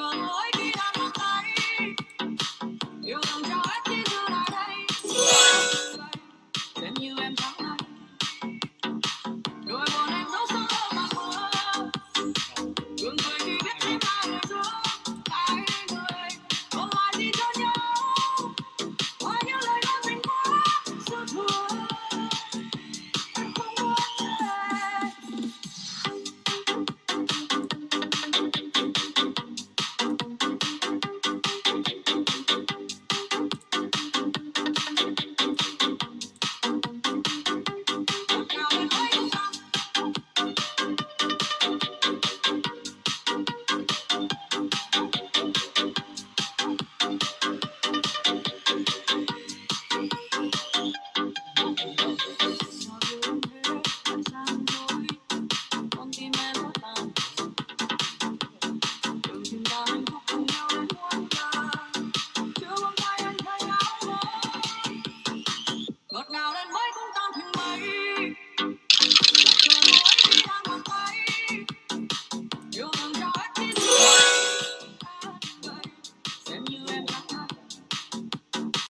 come ngào